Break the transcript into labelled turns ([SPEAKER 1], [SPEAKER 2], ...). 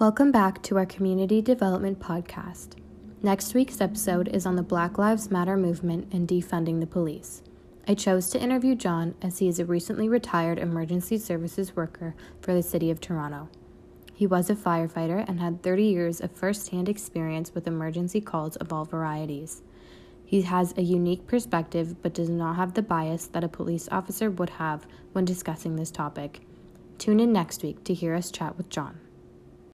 [SPEAKER 1] Welcome back to our Community Development Podcast. Next week's episode is on the Black Lives Matter movement and defunding the police. I chose to interview John as he is a recently retired emergency services worker for the City of Toronto. He was a firefighter and had 30 years of first hand experience with emergency calls of all varieties. He has a unique perspective but does not have the bias that a police officer would have when discussing this topic. Tune in next week to hear us chat with John.